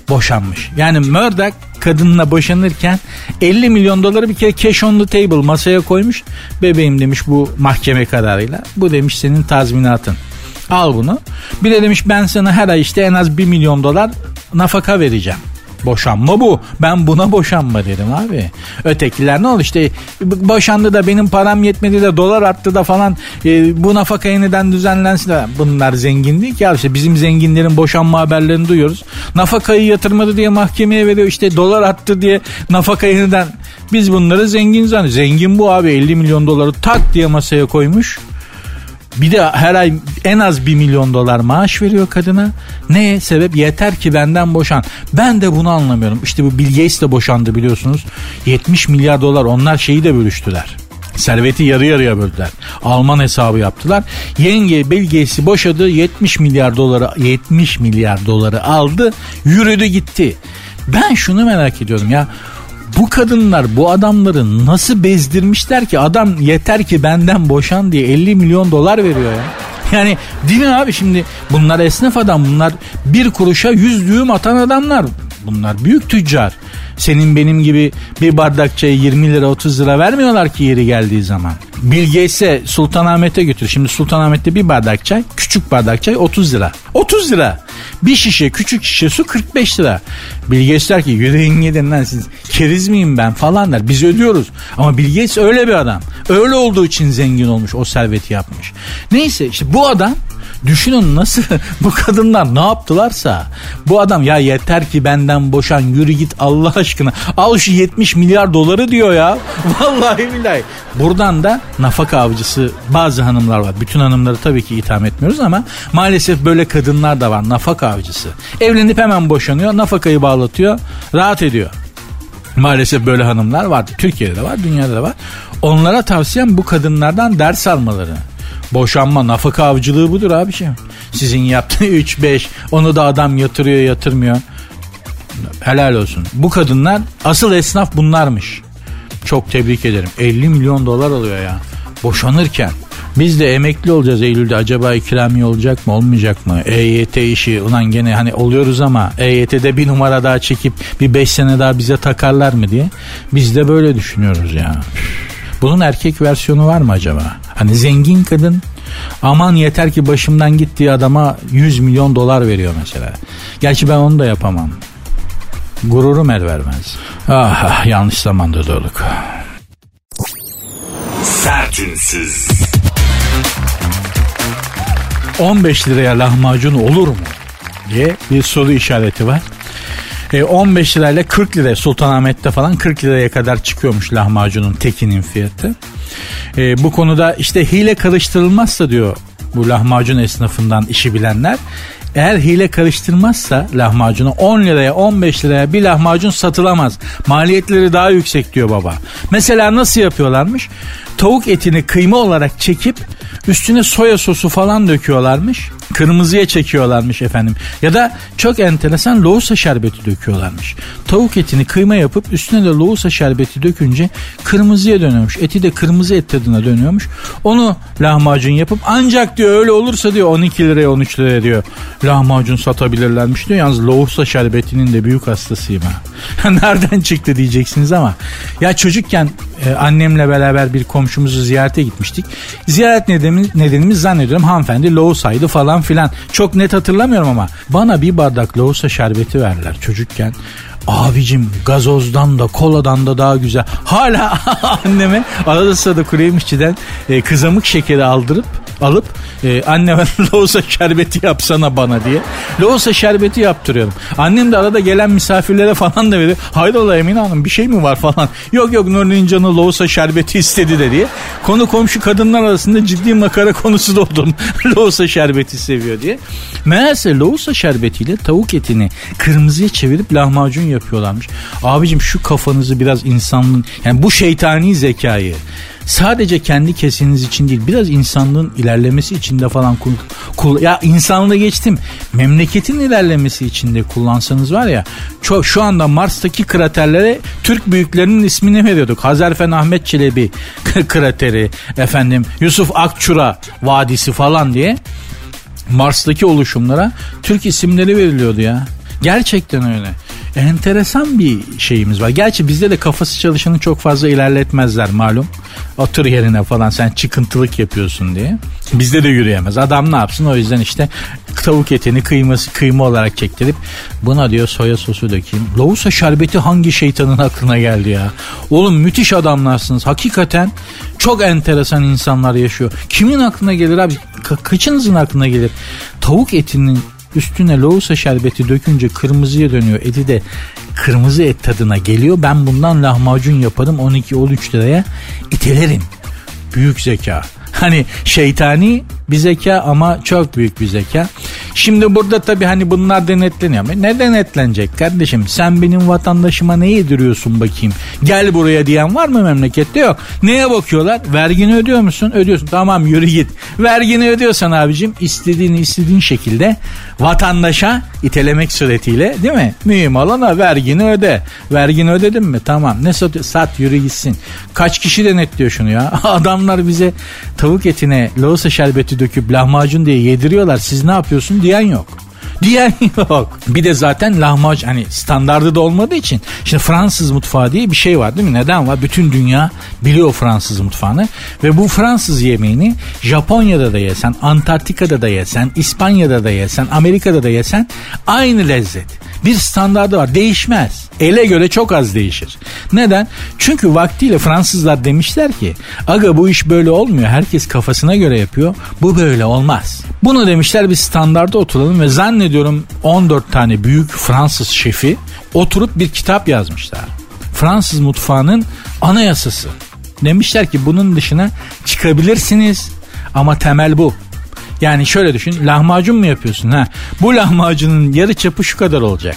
boşanmış. Yani Murdoch kadınla boşanırken 50 milyon doları bir kere cash on the table masaya koymuş. Bebeğim demiş bu mahkeme kararıyla. Bu demiş senin tazminatın. Al bunu. Bir de demiş ben sana her ay işte en az 1 milyon dolar nafaka vereceğim. Boşanma bu. Ben buna boşanma dedim abi. Ötekiler ne oldu işte boşandı da benim param yetmedi de dolar arttı da falan e, bu nafaka yeniden düzenlensin de bunlar zengin değil ki ya işte bizim zenginlerin boşanma haberlerini duyuyoruz. Nafakayı yatırmadı diye mahkemeye veriyor işte dolar arttı diye nafaka yeniden biz bunları zengin zannediyoruz. Zengin bu abi 50 milyon doları tak diye masaya koymuş. Bir de her ay en az 1 milyon dolar maaş veriyor kadına. Ne sebep? Yeter ki benden boşan. Ben de bunu anlamıyorum. İşte bu Bill Gates de boşandı biliyorsunuz. 70 milyar dolar onlar şeyi de bölüştüler. Serveti yarı yarıya böldüler. Alman hesabı yaptılar. Yenge Bill Gates'i boşadı. 70 milyar doları 70 milyar doları aldı. Yürüdü gitti. Ben şunu merak ediyorum ya bu kadınlar bu adamları nasıl bezdirmişler ki adam yeter ki benden boşan diye 50 milyon dolar veriyor ya. Yani mi abi şimdi bunlar esnaf adam bunlar bir kuruşa yüz düğüm atan adamlar. Bunlar büyük tüccar. Senin benim gibi bir bardak çayı 20 lira 30 lira vermiyorlar ki yeri geldiği zaman. Bill Gates'e Sultanahmet'e götür. Şimdi Sultanahmet'te bir bardak çay, küçük bardak çay 30 lira. 30 lira. Bir şişe, küçük şişe su 45 lira. Bill Gates der ki yüreğin gidin lan siz keriz miyim ben falan der. Biz ödüyoruz. Ama Bill Gates öyle bir adam. Öyle olduğu için zengin olmuş, o serveti yapmış. Neyse işte bu adam Düşünün nasıl <laughs> bu kadınlar ne yaptılarsa bu adam ya yeter ki benden boşan yürü git Allah aşkına al şu 70 milyar doları diyor ya. <laughs> Vallahi billahi. Buradan da nafaka avcısı bazı hanımlar var. Bütün hanımları tabii ki itham etmiyoruz ama maalesef böyle kadınlar da var nafaka avcısı. Evlenip hemen boşanıyor nafakayı bağlatıyor rahat ediyor. Maalesef böyle hanımlar var. Türkiye'de de var, dünyada da var. Onlara tavsiyem bu kadınlardan ders almaları. Boşanma nafaka avcılığı budur abi şey. Sizin yaptığı 3-5 <laughs> onu da adam yatırıyor yatırmıyor. Helal olsun. Bu kadınlar asıl esnaf bunlarmış. Çok tebrik ederim. 50 milyon dolar alıyor ya. Boşanırken. Biz de emekli olacağız Eylül'de. Acaba ikramiye olacak mı olmayacak mı? EYT işi ulan gene hani oluyoruz ama EYT'de bir numara daha çekip bir 5 sene daha bize takarlar mı diye. Biz de böyle düşünüyoruz ya. Bunun erkek versiyonu var mı acaba? Hani zengin kadın aman yeter ki başımdan gittiği adama 100 milyon dolar veriyor mesela. Gerçi ben onu da yapamam. Gururum el vermez. Ah, ah yanlış zamanda doğduk. Sertünsüz. 15 liraya lahmacun olur mu? diye bir soru işareti var. E, 15 lirayla 40 liraya Sultanahmet'te falan 40 liraya kadar çıkıyormuş lahmacunun tekinin fiyatı. E, bu konuda işte hile karıştırılmazsa diyor bu lahmacun esnafından işi bilenler eğer hile karıştırmazsa lahmacunu 10 liraya 15 liraya bir lahmacun satılamaz. Maliyetleri daha yüksek diyor baba. Mesela nasıl yapıyorlarmış? Tavuk etini kıyma olarak çekip üstüne soya sosu falan döküyorlarmış. Kırmızıya çekiyorlarmış efendim. Ya da çok enteresan lohusa şerbeti döküyorlarmış. Tavuk etini kıyma yapıp üstüne de lohusa şerbeti dökünce kırmızıya dönüyormuş. Eti de kırmızı et tadına dönüyormuş. Onu lahmacun yapıp ancak diyor öyle olursa diyor 12 liraya 13 liraya diyor lahmacun satabilirlermiş diyor. Yalnız lohusa şerbetinin de büyük hastasıyım ha. <laughs> Nereden çıktı diyeceksiniz ama. Ya çocukken e, annemle beraber bir komşumuzu ziyarete gitmiştik. Ziyaret nedenimiz, nedenimiz zannediyorum hanımefendi lohusaydı falan filan. Çok net hatırlamıyorum ama bana bir bardak lohusa şerbeti verdiler çocukken. Abicim gazozdan da koladan da daha güzel. Hala <laughs> anneme arada sırada kuru yemişçiden e, kızamık şekeri aldırıp alıp e, anneme <laughs> lohusa şerbeti yapsana bana diye. Lohusa şerbeti yaptırıyorum. Annem de arada gelen misafirlere falan da veriyor. Hayrola Emine Hanım bir şey mi var falan. Yok yok Nuri'nin canı lohusa şerbeti istedi de diye. Konu komşu kadınlar arasında ciddi makara konusu da oldum. <laughs> lohusa şerbeti seviyor diye. Meğerse lohusa şerbetiyle tavuk etini kırmızıya çevirip lahmacun yapıyorlarmış. Abicim şu kafanızı biraz insanlığın yani bu şeytani zekayı sadece kendi kesiniz için değil biraz insanlığın ilerlemesi için de falan kul, kul ya insanlığı geçtim memleketin ilerlemesi için de kullansanız var ya çok şu anda Mars'taki kraterlere Türk büyüklerinin ismini veriyorduk. Hazarfen Ahmet Çelebi <laughs> krateri efendim Yusuf Akçura vadisi falan diye Mars'taki oluşumlara Türk isimleri veriliyordu ya. Gerçekten öyle enteresan bir şeyimiz var. Gerçi bizde de kafası çalışanı çok fazla ilerletmezler malum. Otur yerine falan sen çıkıntılık yapıyorsun diye. Bizde de yürüyemez. Adam ne yapsın o yüzden işte tavuk etini kıyması kıyma olarak çektirip buna diyor soya sosu dökeyim. Lohusa şerbeti hangi şeytanın aklına geldi ya? Oğlum müthiş adamlarsınız. Hakikaten çok enteresan insanlar yaşıyor. Kimin aklına gelir abi? Ka- kaçınızın aklına gelir? Tavuk etinin Üstüne lohusa şerbeti dökünce kırmızıya dönüyor. Eti de kırmızı et tadına geliyor. Ben bundan lahmacun yaparım 12-13 liraya itelerim. Büyük zeka. Hani şeytani bir zeka ama çok büyük bir zeka. Şimdi burada tabii hani bunlar denetleniyor. Ne denetlenecek kardeşim? Sen benim vatandaşıma ne yediriyorsun bakayım? Gel buraya diyen var mı memlekette? Yok. Neye bakıyorlar? Vergini ödüyor musun? Ödüyorsun. Tamam yürü git. Vergini ödüyorsan abicim istediğini istediğin şekilde vatandaşa itelemek suretiyle değil mi? Mühim olana vergini öde. Vergini ödedin mi? Tamam. Ne sat, sat yürü gitsin. Kaç kişi denetliyor şunu ya? <laughs> Adamlar bize tavuk etine lohusa şerbeti döküp lahmacun diye yediriyorlar. Siz ne yapıyorsun diyen yok. <laughs> Diyen yok. Bir de zaten lahmacun hani standardı da olmadığı için. Şimdi Fransız mutfağı diye bir şey var değil mi? Neden var? Bütün dünya biliyor Fransız mutfağını. Ve bu Fransız yemeğini Japonya'da da yesen, Antarktika'da da yesen, İspanya'da da yesen, Amerika'da da yesen aynı lezzet. Bir standardı var. Değişmez. Ele göre çok az değişir. Neden? Çünkü vaktiyle Fransızlar demişler ki aga bu iş böyle olmuyor. Herkes kafasına göre yapıyor. Bu böyle olmaz. Bunu demişler bir standarda oturalım ve zannediyorum 14 tane büyük Fransız şefi oturup bir kitap yazmışlar. Fransız mutfağının anayasası. Demişler ki bunun dışına çıkabilirsiniz ama temel bu. Yani şöyle düşün lahmacun mu yapıyorsun ha? Bu lahmacunun yarı çapı şu kadar olacak.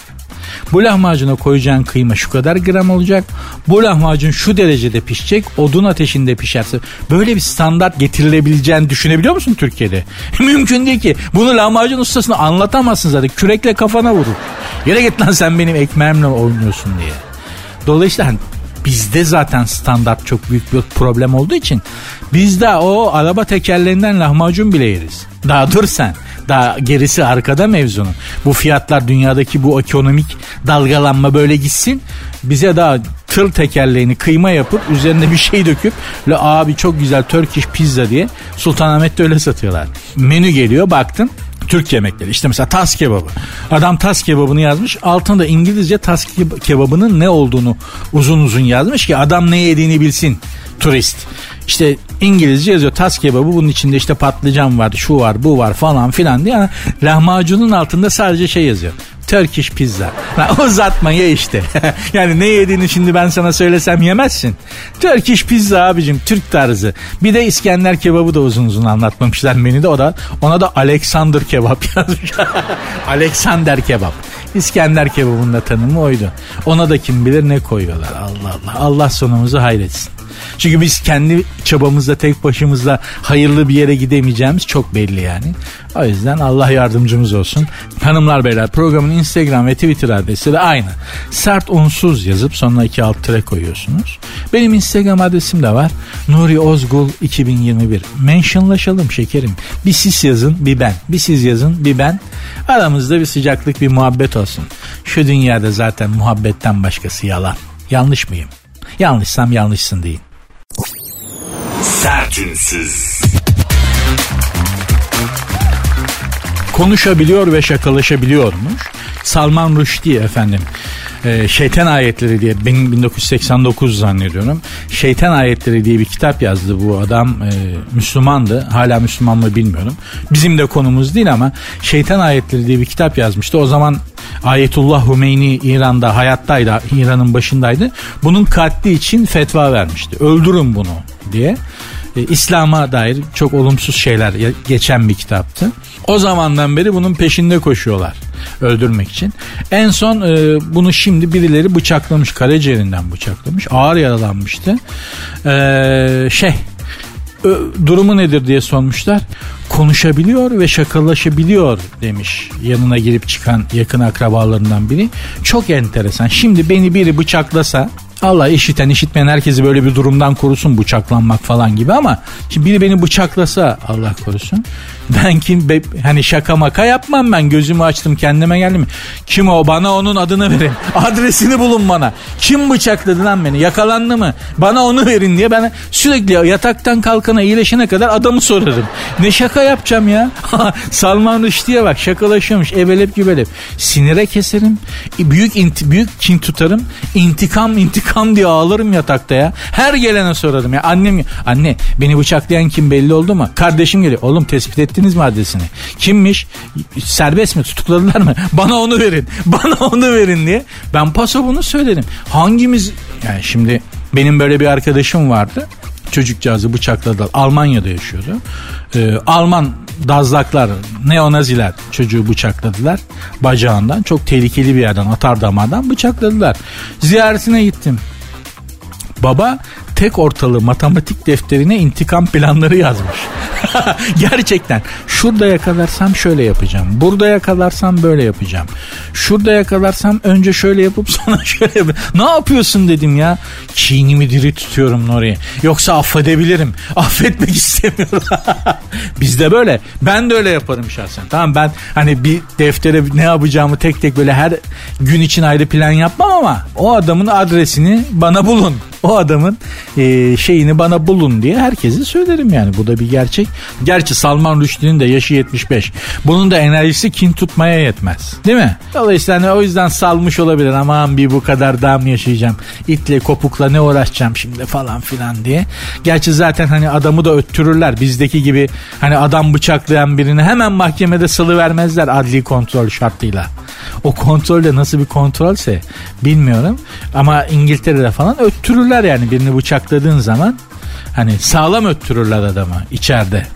Bu lahmacuna koyacağın kıyma şu kadar gram olacak. Bu lahmacun şu derecede pişecek. Odun ateşinde pişerse. Böyle bir standart getirilebileceğini düşünebiliyor musun Türkiye'de? <laughs> Mümkün değil ki. Bunu lahmacun ustasına anlatamazsın zaten. Kürekle kafana vurur. Yere git lan sen benim ekmeğimle oynuyorsun diye. Dolayısıyla hani bizde zaten standart çok büyük bir problem olduğu için bizde o araba tekerlerinden lahmacun bile yeriz. Daha dur sen. Daha gerisi arkada mevzunun. Bu fiyatlar dünyadaki bu ekonomik dalgalanma böyle gitsin. Bize daha tır tekerleğini kıyma yapıp üzerine bir şey döküp le abi çok güzel Turkish pizza diye Sultanahmet'te öyle satıyorlar. Menü geliyor baktım Türk yemekleri. İşte mesela tas kebabı. Adam tas kebabını yazmış. Altında İngilizce tas kebabının ne olduğunu uzun uzun yazmış ki adam ne yediğini bilsin turist. İşte İngilizce yazıyor tas kebabı bunun içinde işte patlıcan var şu var bu var falan filan diye. Yani lahmacunun altında sadece şey yazıyor. Turkish pizza. Ha, uzatma ye işte. <laughs> yani ne yediğini şimdi ben sana söylesem yemezsin. Turkish pizza abicim Türk tarzı. Bir de İskender kebabı da uzun uzun anlatmamışlar menüde. O da ona da Alexander kebap <laughs> yazmış. Alexander kebap. İskender kebabının da tanımı oydu. Ona da kim bilir ne koyuyorlar. Allah Allah. Allah sonumuzu hayretsin. Çünkü biz kendi çabamızla tek başımızla hayırlı bir yere gidemeyeceğimiz çok belli yani. O yüzden Allah yardımcımız olsun. Hanımlar beyler programın Instagram ve Twitter adresi de aynı. Sert unsuz yazıp sonuna iki alt tere koyuyorsunuz. Benim Instagram adresim de var. Nuri Ozgul 2021. Mentionlaşalım şekerim. Bir siz yazın bir ben. Bir siz yazın bir ben. Aramızda bir sıcaklık bir muhabbet olsun. Şu dünyada zaten muhabbetten başkası yalan. Yanlış mıyım? Yanlışsam yanlışsın deyin. Sertünsüz. Konuşabiliyor ve şakalaşabiliyormuş. Salman Rushdie efendim. Ee, Şeytan Ayetleri diye benim 1989 zannediyorum. Şeytan Ayetleri diye bir kitap yazdı bu adam. E, Müslümandı. Hala Müslüman mı bilmiyorum. Bizim de konumuz değil ama Şeytan Ayetleri diye bir kitap yazmıştı. O zaman Ayetullah Hümeyni İran'da hayattaydı. İran'ın başındaydı. Bunun katli için fetva vermişti. Öldürün bunu diye. E, İslam'a dair çok olumsuz şeyler geçen bir kitaptı. O zamandan beri bunun peşinde koşuyorlar öldürmek için. En son e, bunu şimdi birileri bıçaklamış karaciğerinden bıçaklamış ağır yaralanmıştı. E, şey durumu nedir diye sormuşlar. Konuşabiliyor ve şakalaşabiliyor demiş yanına girip çıkan yakın akrabalarından biri. Çok enteresan. Şimdi beni biri bıçaklasa Allah işiten işitmeyen herkesi böyle bir durumdan korusun bıçaklanmak falan gibi ama şimdi biri beni bıçaklasa Allah korusun. <laughs> Ben kim be, hani şaka maka yapmam ben gözümü açtım kendime geldim. Kim o bana onun adını verin. <laughs> Adresini bulun bana. Kim bıçakladı lan beni yakalandı mı? Bana onu verin diye ben sürekli yataktan kalkana iyileşene kadar adamı sorarım. Ne şaka yapacağım ya? <laughs> Salman Rushdie'ye bak şakalaşıyormuş evelep gübelep. Sinire keserim. Büyük inti, büyük kin tutarım. İntikam intikam diye ağlarım yatakta ya. Her gelene sorarım ya. Annem anne beni bıçaklayan kim belli oldu mu? Kardeşim geliyor. Oğlum tespit etti ettiniz mi adresini? Kimmiş? Serbest mi? Tutukladılar mı? <laughs> Bana onu verin. <laughs> Bana onu verin diye. Ben paso bunu söyledim. Hangimiz yani şimdi benim böyle bir arkadaşım vardı. Çocukcağızı bıçakladılar. Almanya'da yaşıyordu. Ee, Alman dazlaklar, neonaziler çocuğu bıçakladılar bacağından. Çok tehlikeli bir yerden, atar damardan bıçakladılar. Ziyaretine gittim. Baba tek ortalığı matematik defterine intikam planları yazmış. <laughs> Gerçekten şurada yakalarsam şöyle yapacağım. Burada yakalarsam böyle yapacağım. Şurada yakalarsam önce şöyle yapıp <laughs> sonra şöyle yap- Ne yapıyorsun dedim ya. Çiğnimi diri tutuyorum Nuri. Yoksa affedebilirim. <laughs> Affetmek istemiyorum. Bizde böyle. Ben de öyle yaparım şahsen. Tamam ben hani bir deftere ne yapacağımı tek tek böyle her gün için ayrı plan yapmam ama o adamın adresini bana bulun o adamın e, şeyini bana bulun diye herkese söylerim yani. Bu da bir gerçek. Gerçi Salman Rushdie'nin de yaşı 75. Bunun da enerjisi kin tutmaya yetmez. Değil mi? Dolayısıyla hani o yüzden salmış olabilir. Aman bir bu kadar daha mı yaşayacağım? İtle kopukla ne uğraşacağım şimdi falan filan diye. Gerçi zaten hani adamı da öttürürler. Bizdeki gibi hani adam bıçaklayan birini hemen mahkemede salı vermezler adli kontrol şartıyla. O kontrol de nasıl bir kontrolse bilmiyorum. Ama İngiltere'de falan öttürürler yani birini bıçakladığın zaman. Hani sağlam öttürürler adamı içeride.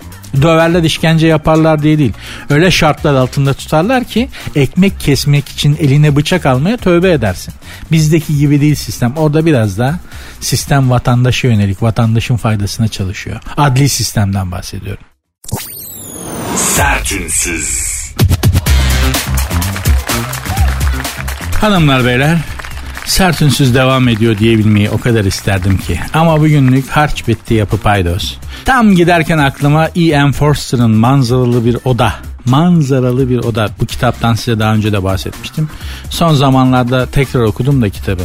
Döverler işkence yaparlar diye değil. Öyle şartlar altında tutarlar ki ekmek kesmek için eline bıçak almaya tövbe edersin. Bizdeki gibi değil sistem. Orada biraz daha sistem vatandaşa yönelik, vatandaşın faydasına çalışıyor. Adli sistemden bahsediyorum. Sertünsüz. Hanımlar beyler sert devam ediyor diyebilmeyi o kadar isterdim ki. Ama bugünlük harç bitti yapı paydos. Tam giderken aklıma E.M. Forster'ın manzaralı bir oda manzaralı bir oda. Bu kitaptan size daha önce de bahsetmiştim. Son zamanlarda tekrar okudum da kitabı.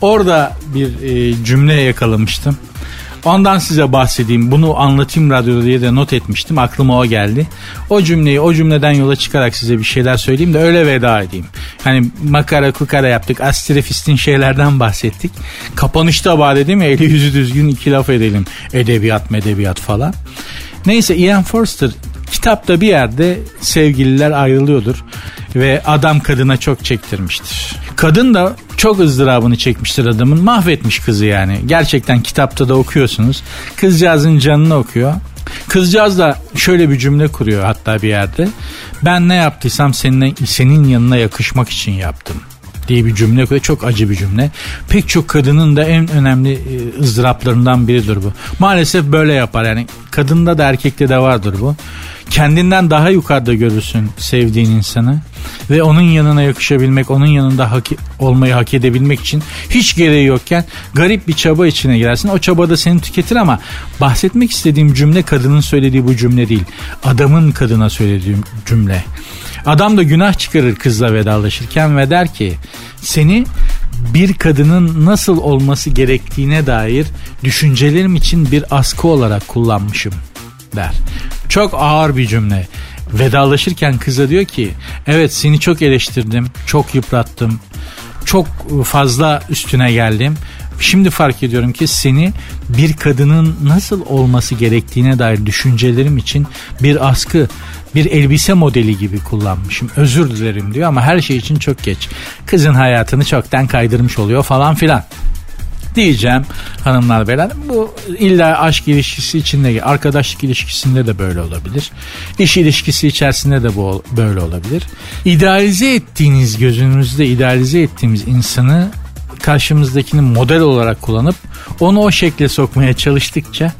Orada bir e, cümle yakalamıştım. Ondan size bahsedeyim. Bunu anlatayım radyoda diye de not etmiştim. Aklıma o geldi. O cümleyi o cümleden yola çıkarak size bir şeyler söyleyeyim de öyle veda edeyim. Hani makara kukara yaptık. Astrefistin şeylerden bahsettik. Kapanışta bari dedim ya eli yüzü düzgün iki laf edelim. Edebiyat medebiyat falan. Neyse Ian Forster kitapta bir yerde sevgililer ayrılıyordur ve adam kadına çok çektirmiştir. Kadın da çok ızdırabını çekmiştir adamın. Mahvetmiş kızı yani. Gerçekten kitapta da okuyorsunuz. Kızcağızın canını okuyor. Kızcağız da şöyle bir cümle kuruyor hatta bir yerde. Ben ne yaptıysam senin, senin yanına yakışmak için yaptım diye bir cümle koyuyor. Çok acı bir cümle. Pek çok kadının da en önemli e, ızdıraplarından biridir bu. Maalesef böyle yapar. Yani kadında da erkekte de vardır bu kendinden daha yukarıda görürsün sevdiğin insanı ve onun yanına yakışabilmek, onun yanında hak, olmayı hak edebilmek için hiç gereği yokken garip bir çaba içine girersin. O çaba da seni tüketir ama bahsetmek istediğim cümle kadının söylediği bu cümle değil. Adamın kadına söylediği cümle. Adam da günah çıkarır kızla vedalaşırken ve der ki seni bir kadının nasıl olması gerektiğine dair düşüncelerim için bir askı olarak kullanmışım der. Çok ağır bir cümle. Vedalaşırken kıza diyor ki evet seni çok eleştirdim, çok yıprattım, çok fazla üstüne geldim. Şimdi fark ediyorum ki seni bir kadının nasıl olması gerektiğine dair düşüncelerim için bir askı, bir elbise modeli gibi kullanmışım. Özür dilerim diyor ama her şey için çok geç. Kızın hayatını çoktan kaydırmış oluyor falan filan diyeceğim hanımlar beyler. Bu illa aşk ilişkisi içinde arkadaşlık ilişkisinde de böyle olabilir. İş ilişkisi içerisinde de bu böyle olabilir. İdealize ettiğiniz gözünüzde idealize ettiğimiz insanı karşımızdakini model olarak kullanıp onu o şekle sokmaya çalıştıkça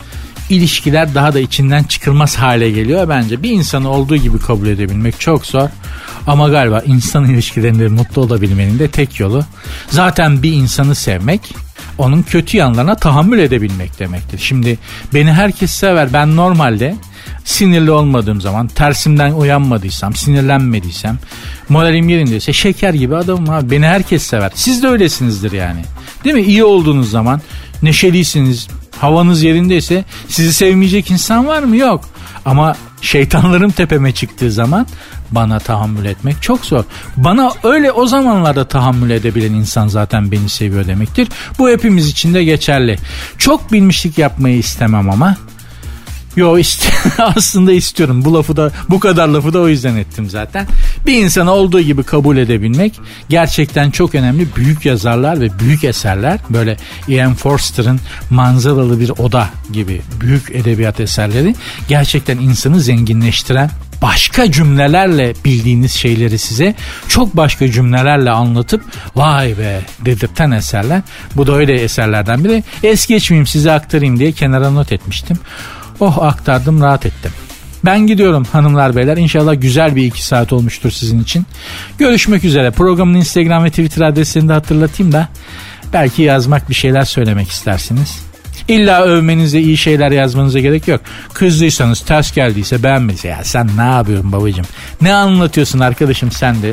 ilişkiler daha da içinden çıkılmaz hale geliyor bence. Bir insanı olduğu gibi kabul edebilmek çok zor. Ama galiba insan ilişkilerinde mutlu olabilmenin de tek yolu zaten bir insanı sevmek onun kötü yanlarına tahammül edebilmek demektir. Şimdi beni herkes sever. Ben normalde sinirli olmadığım zaman, tersimden uyanmadıysam, sinirlenmediysem, moralim yerindeyse şeker gibi adamım abi. Beni herkes sever. Siz de öylesinizdir yani. Değil mi? İyi olduğunuz zaman, neşelisiniz, havanız yerindeyse sizi sevmeyecek insan var mı? Yok. Ama şeytanlarım tepeme çıktığı zaman bana tahammül etmek çok zor. Bana öyle o zamanlarda tahammül edebilen insan zaten beni seviyor demektir. Bu hepimiz için de geçerli. Çok bilmişlik yapmayı istemem ama Yo işte <laughs> aslında istiyorum. Bu lafı da bu kadar lafı da o yüzden ettim zaten. Bir insanı olduğu gibi kabul edebilmek gerçekten çok önemli. Büyük yazarlar ve büyük eserler böyle Ian Forster'ın manzaralı bir oda gibi büyük edebiyat eserleri gerçekten insanı zenginleştiren başka cümlelerle bildiğiniz şeyleri size çok başka cümlelerle anlatıp vay be dedirten eserler. Bu da öyle eserlerden biri. Es geçmeyeyim size aktarayım diye kenara not etmiştim. Oh aktardım rahat ettim. Ben gidiyorum hanımlar beyler. İnşallah güzel bir iki saat olmuştur sizin için. Görüşmek üzere. Programın Instagram ve Twitter adreslerini de hatırlatayım da belki yazmak bir şeyler söylemek istersiniz. İlla övmenize iyi şeyler yazmanıza gerek yok. Kızdıysanız ters geldiyse beğenmediyse ya sen ne yapıyorsun babacığım? Ne anlatıyorsun arkadaşım sen de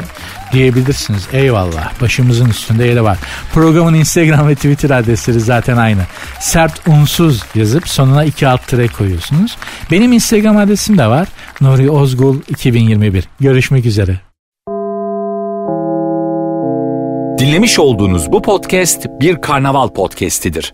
diyebilirsiniz. Eyvallah başımızın üstünde yeri var. Programın Instagram ve Twitter adresleri zaten aynı. Sert unsuz yazıp sonuna iki alt tire koyuyorsunuz. Benim Instagram adresim de var. Nuri Ozgul 2021. Görüşmek üzere. Dinlemiş olduğunuz bu podcast bir karnaval podcastidir.